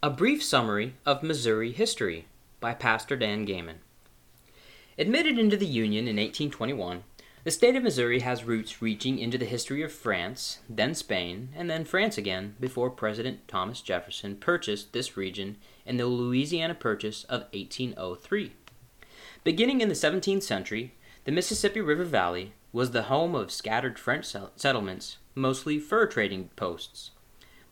A Brief Summary of Missouri History by Pastor Dan Gayman. Admitted into the Union in 1821, the state of Missouri has roots reaching into the history of France, then Spain, and then France again before President Thomas Jefferson purchased this region in the Louisiana Purchase of 1803. Beginning in the 17th century, the Mississippi River Valley was the home of scattered French settlements, mostly fur trading posts.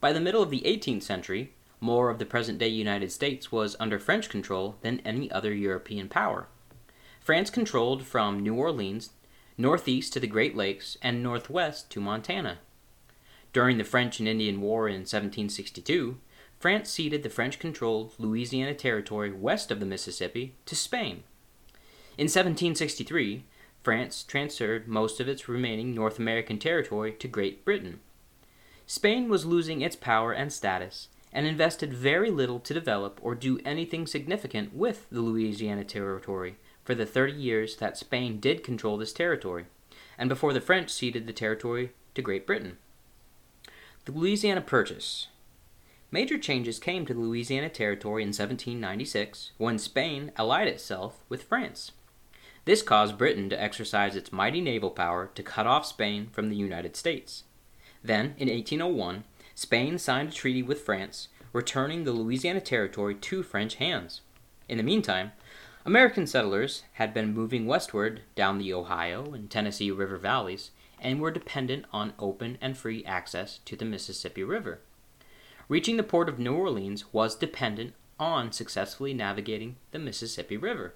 By the middle of the 18th century, more of the present day United States was under French control than any other European power. France controlled from New Orleans northeast to the Great Lakes and northwest to Montana. During the French and Indian War in 1762, France ceded the French controlled Louisiana Territory west of the Mississippi to Spain. In 1763, France transferred most of its remaining North American territory to Great Britain. Spain was losing its power and status, and invested very little to develop or do anything significant with the Louisiana Territory for the 30 years that Spain did control this territory, and before the French ceded the territory to Great Britain. The Louisiana Purchase Major changes came to the Louisiana Territory in 1796 when Spain allied itself with France. This caused Britain to exercise its mighty naval power to cut off Spain from the United States. Then, in 1801, Spain signed a treaty with France, returning the Louisiana Territory to French hands. In the meantime, American settlers had been moving westward down the Ohio and Tennessee River valleys and were dependent on open and free access to the Mississippi River. Reaching the port of New Orleans was dependent on successfully navigating the Mississippi River.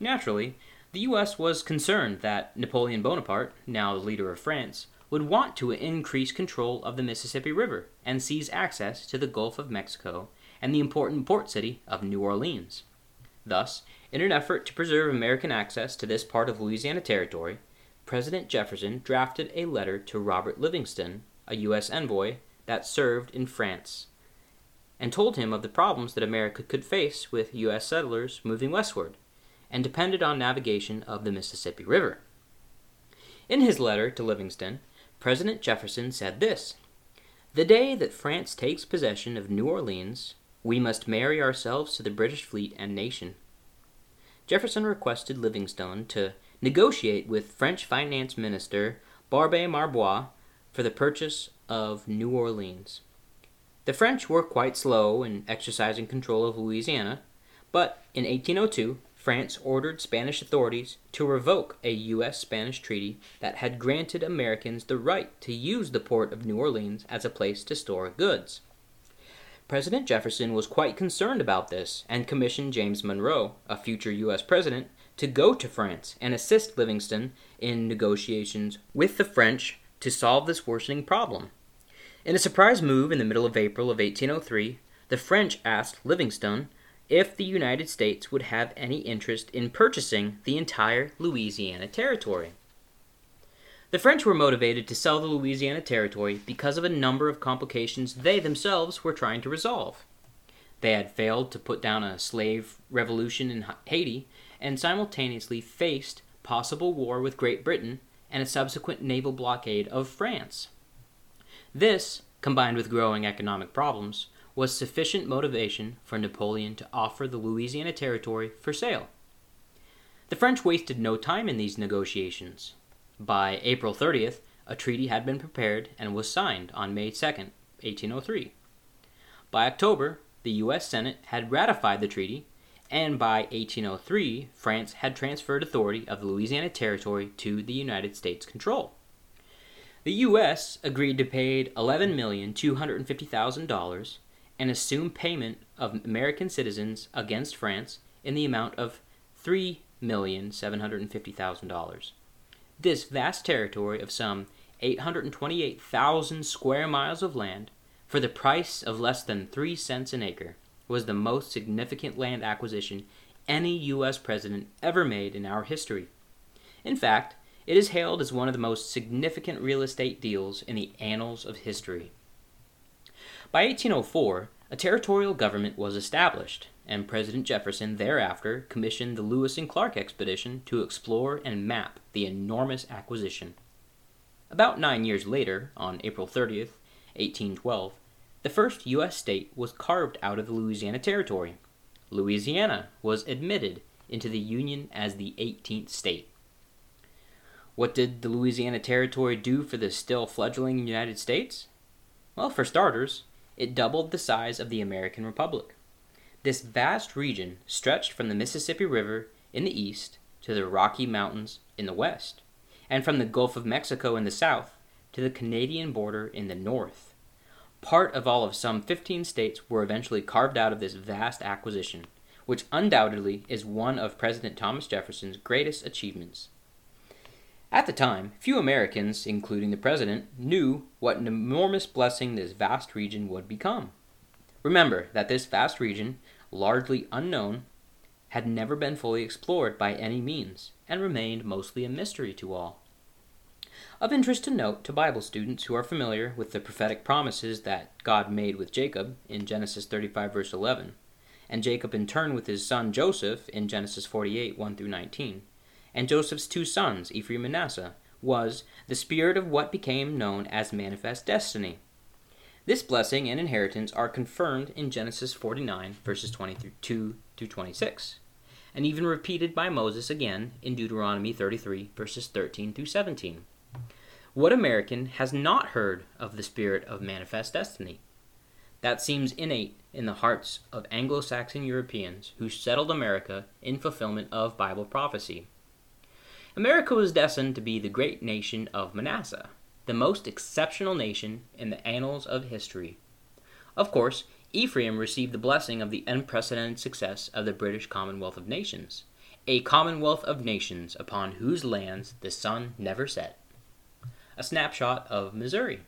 Naturally, the U.S. was concerned that Napoleon Bonaparte, now the leader of France, would want to increase control of the Mississippi River and seize access to the Gulf of Mexico and the important port city of New Orleans. Thus, in an effort to preserve American access to this part of Louisiana Territory, President Jefferson drafted a letter to Robert Livingston, a U.S. envoy that served in France, and told him of the problems that America could face with U.S. settlers moving westward and depended on navigation of the Mississippi River. In his letter to Livingston, President Jefferson said this The day that France takes possession of New Orleans, we must marry ourselves to the British fleet and nation. Jefferson requested Livingston to negotiate with French Finance Minister Barbé Marbois for the purchase of New Orleans. The French were quite slow in exercising control of Louisiana, but in 1802 France ordered Spanish authorities to revoke a U.S. Spanish treaty that had granted Americans the right to use the port of New Orleans as a place to store goods. President Jefferson was quite concerned about this and commissioned James Monroe, a future U.S. president, to go to France and assist Livingston in negotiations with the French to solve this worsening problem. In a surprise move in the middle of April of 1803, the French asked Livingston if the United States would have any interest in purchasing the entire Louisiana Territory. The French were motivated to sell the Louisiana Territory because of a number of complications they themselves were trying to resolve. They had failed to put down a slave revolution in Haiti and simultaneously faced possible war with Great Britain and a subsequent naval blockade of France. This, combined with growing economic problems, was sufficient motivation for Napoleon to offer the Louisiana Territory for sale. The French wasted no time in these negotiations. By April 30th, a treaty had been prepared and was signed on May 2, 1803. By October, the U.S. Senate had ratified the treaty, and by 1803, France had transferred authority of the Louisiana Territory to the United States control. The U.S. agreed to pay $11,250,000 and assume payment of American citizens against France in the amount of $3,750,000. This vast territory of some 828,000 square miles of land, for the price of less than 3 cents an acre, was the most significant land acquisition any U.S. president ever made in our history. In fact, it is hailed as one of the most significant real estate deals in the annals of history. By 1804, a territorial government was established, and President Jefferson thereafter commissioned the Lewis and Clark expedition to explore and map the enormous acquisition. About nine years later, on April 30th, 1812, the first U.S. state was carved out of the Louisiana Territory. Louisiana was admitted into the Union as the 18th state. What did the Louisiana Territory do for the still fledgling United States? Well, for starters, it doubled the size of the American Republic. This vast region stretched from the Mississippi River in the east to the Rocky Mountains in the west, and from the Gulf of Mexico in the south to the Canadian border in the north. Part of all of some 15 states were eventually carved out of this vast acquisition, which undoubtedly is one of President Thomas Jefferson's greatest achievements. At the time, few Americans, including the President, knew what an enormous blessing this vast region would become. Remember that this vast region, largely unknown, had never been fully explored by any means, and remained mostly a mystery to all. Of interest to note to Bible students who are familiar with the prophetic promises that God made with Jacob in Genesis 35, verse 11, and Jacob in turn with his son Joseph in Genesis 48, 1 through 19, and Joseph's two sons, Ephraim and Manasseh, was the spirit of what became known as manifest destiny. This blessing and inheritance are confirmed in Genesis 49, verses 22 through 26, and even repeated by Moses again in Deuteronomy 33, verses 13 through 17. What American has not heard of the spirit of manifest destiny? That seems innate in the hearts of Anglo Saxon Europeans who settled America in fulfillment of Bible prophecy. America was destined to be the great nation of Manasseh, the most exceptional nation in the annals of history. Of course, Ephraim received the blessing of the unprecedented success of the British Commonwealth of Nations, a commonwealth of nations upon whose lands the sun never set a snapshot of Missouri.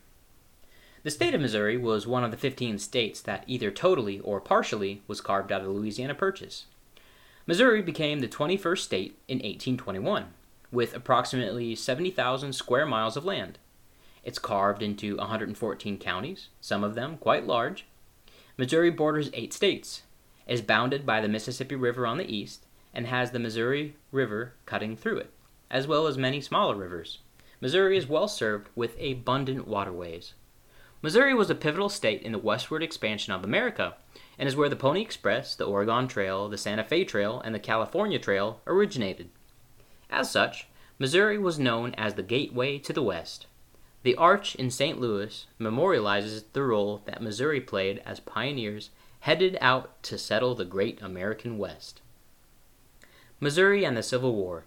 The state of Missouri was one of the 15 states that either totally or partially was carved out of the Louisiana Purchase. Missouri became the 21st state in 1821, with approximately 70,000 square miles of land. It's carved into 114 counties, some of them quite large. Missouri borders eight states, is bounded by the Mississippi River on the east, and has the Missouri River cutting through it, as well as many smaller rivers. Missouri is well served with abundant waterways. Missouri was a pivotal state in the westward expansion of America, and is where the Pony Express, the Oregon Trail, the Santa Fe Trail, and the California Trail originated. As such, Missouri was known as the gateway to the West. The arch in St. Louis memorializes the role that Missouri played as pioneers headed out to settle the great American West. Missouri and the Civil War.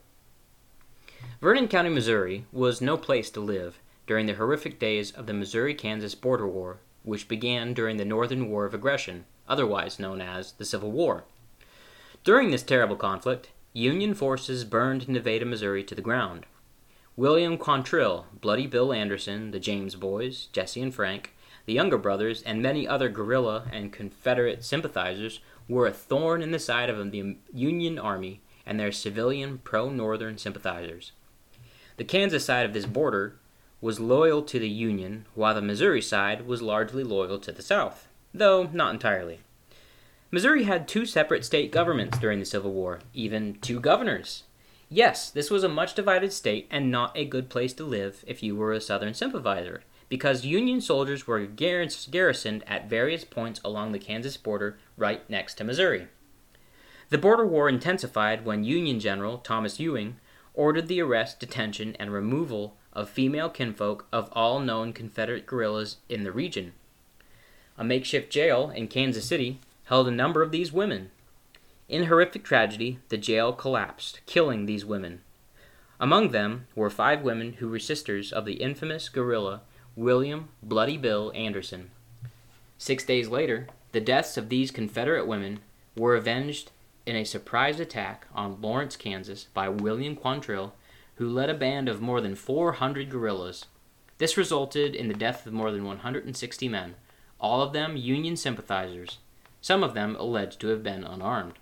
Vernon County, Missouri, was no place to live during the horrific days of the Missouri Kansas border war, which began during the Northern War of Aggression, otherwise known as the Civil War. During this terrible conflict, Union forces burned Nevada, Missouri to the ground. William Quantrill, Bloody Bill Anderson, the James Boys, Jesse and Frank, the Younger Brothers, and many other guerrilla and Confederate sympathizers were a thorn in the side of the Union Army and their civilian pro Northern sympathizers. The Kansas side of this border was loyal to the Union, while the Missouri side was largely loyal to the South, though not entirely. Missouri had two separate state governments during the Civil War, even two governors. Yes, this was a much divided state and not a good place to live if you were a Southern sympathizer, because Union soldiers were garrisoned at various points along the Kansas border right next to Missouri. The border war intensified when Union General Thomas Ewing ordered the arrest, detention, and removal of female kinfolk of all known Confederate guerrillas in the region. A makeshift jail in Kansas City held a number of these women. In horrific tragedy, the jail collapsed, killing these women. Among them were five women who were sisters of the infamous guerrilla William Bloody Bill Anderson. Six days later, the deaths of these Confederate women were avenged in a surprise attack on Lawrence, Kansas by William Quantrill, who led a band of more than 400 guerrillas. This resulted in the death of more than 160 men, all of them Union sympathizers, some of them alleged to have been unarmed.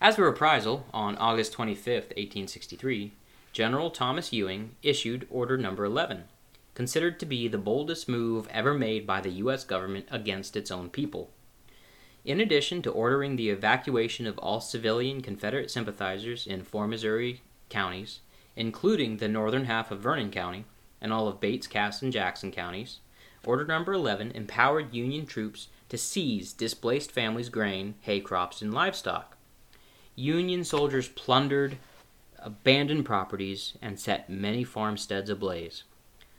As a reprisal, on August 25, 1863, General Thomas Ewing issued Order Number 11, considered to be the boldest move ever made by the U.S. government against its own people. In addition to ordering the evacuation of all civilian Confederate sympathizers in four Missouri counties, including the northern half of Vernon County and all of Bates, Cass, and Jackson counties, Order Number 11 empowered Union troops to seize displaced families' grain, hay crops, and livestock. Union soldiers plundered abandoned properties and set many farmsteads ablaze.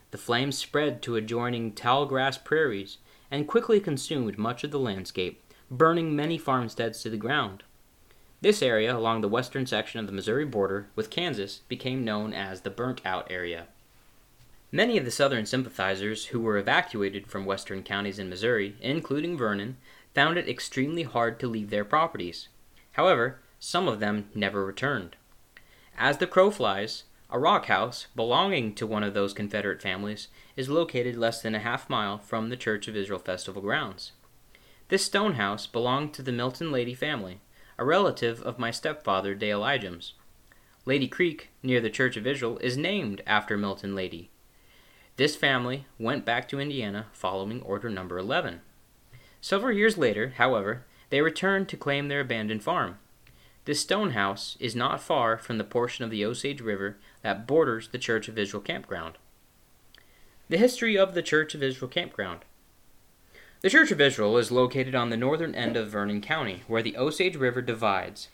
The flames spread to adjoining tall grass prairies and quickly consumed much of the landscape, burning many farmsteads to the ground. This area along the western section of the Missouri border with Kansas became known as the Burnt Out Area. Many of the Southern sympathizers who were evacuated from western counties in Missouri, including Vernon, found it extremely hard to leave their properties. However, some of them never returned. As the crow flies, a rock house belonging to one of those Confederate families is located less than a half mile from the Church of Israel festival grounds. This stone house belonged to the Milton Lady family, a relative of my stepfather Dale Ijems. Lady Creek, near the Church of Israel, is named after Milton Lady. This family went back to Indiana following Order Number 11. Several years later, however, they returned to claim their abandoned farm. This stone house is not far from the portion of the Osage River that borders the Church of Israel campground. The history of the Church of Israel campground. The Church of Israel is located on the northern end of Vernon County, where the Osage River divides.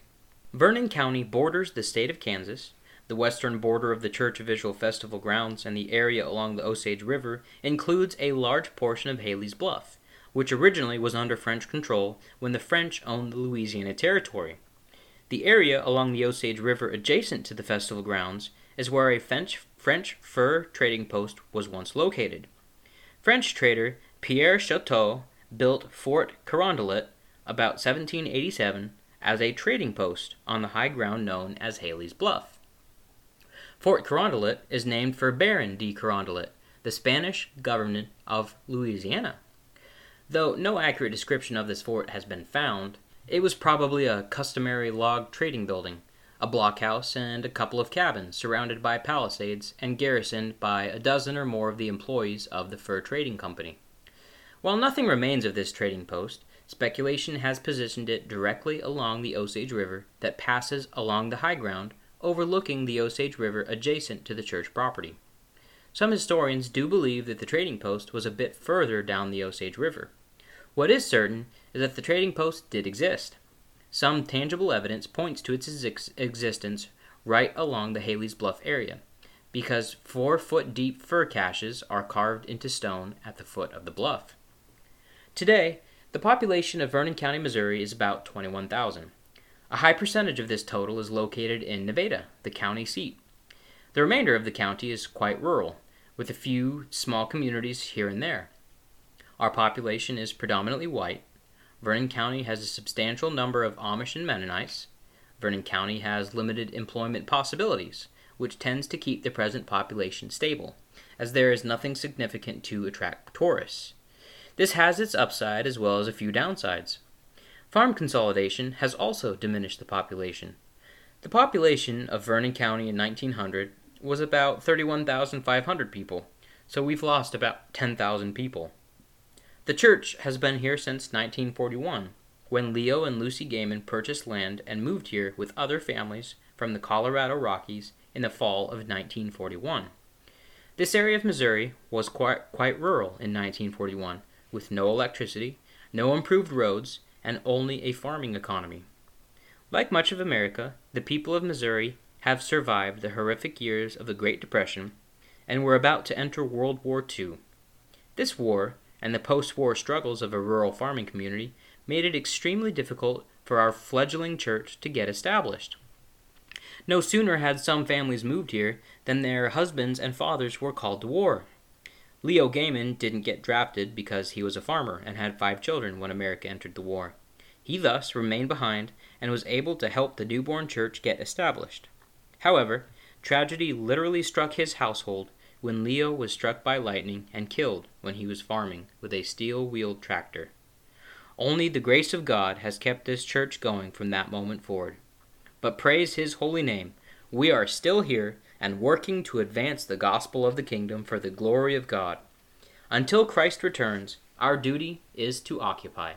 Vernon County borders the state of Kansas. The western border of the Church of Israel festival grounds and the area along the Osage River includes a large portion of Haley's Bluff, which originally was under French control when the French owned the Louisiana Territory. The area along the Osage River adjacent to the festival grounds is where a French, French fur trading post was once located. French trader Pierre Chouteau built Fort Carondelet about 1787 as a trading post on the high ground known as Haley's Bluff. Fort Carondelet is named for Baron de Carondelet, the Spanish governor of Louisiana. Though no accurate description of this fort has been found, it was probably a customary log trading building, a blockhouse and a couple of cabins surrounded by palisades and garrisoned by a dozen or more of the employees of the fur trading company. While nothing remains of this trading post, speculation has positioned it directly along the Osage River that passes along the high ground overlooking the Osage River adjacent to the church property. Some historians do believe that the trading post was a bit further down the Osage River. What is certain is that the trading post did exist. Some tangible evidence points to its ex- existence right along the Haley's Bluff area, because four foot deep fur caches are carved into stone at the foot of the bluff. Today, the population of Vernon County, Missouri is about 21,000. A high percentage of this total is located in Nevada, the county seat. The remainder of the county is quite rural, with a few small communities here and there. Our population is predominantly white, Vernon County has a substantial number of Amish and Mennonites. Vernon County has limited employment possibilities, which tends to keep the present population stable, as there is nothing significant to attract tourists. This has its upside as well as a few downsides. Farm consolidation has also diminished the population. The population of Vernon County in 1900 was about 31,500 people, so we've lost about 10,000 people. The church has been here since 1941, when Leo and Lucy Gayman purchased land and moved here with other families from the Colorado Rockies in the fall of 1941. This area of Missouri was quite, quite rural in 1941, with no electricity, no improved roads, and only a farming economy. Like much of America, the people of Missouri have survived the horrific years of the Great Depression and were about to enter World War II. This war and the post war struggles of a rural farming community made it extremely difficult for our fledgling church to get established. No sooner had some families moved here than their husbands and fathers were called to war. Leo Gayman didn't get drafted because he was a farmer and had five children when America entered the war. He thus remained behind and was able to help the newborn church get established. However, tragedy literally struck his household when Leo was struck by lightning and killed when he was farming with a steel wheeled tractor. Only the grace of God has kept this church going from that moment forward. But praise his holy name, we are still here and working to advance the gospel of the kingdom for the glory of God. Until Christ returns, our duty is to occupy.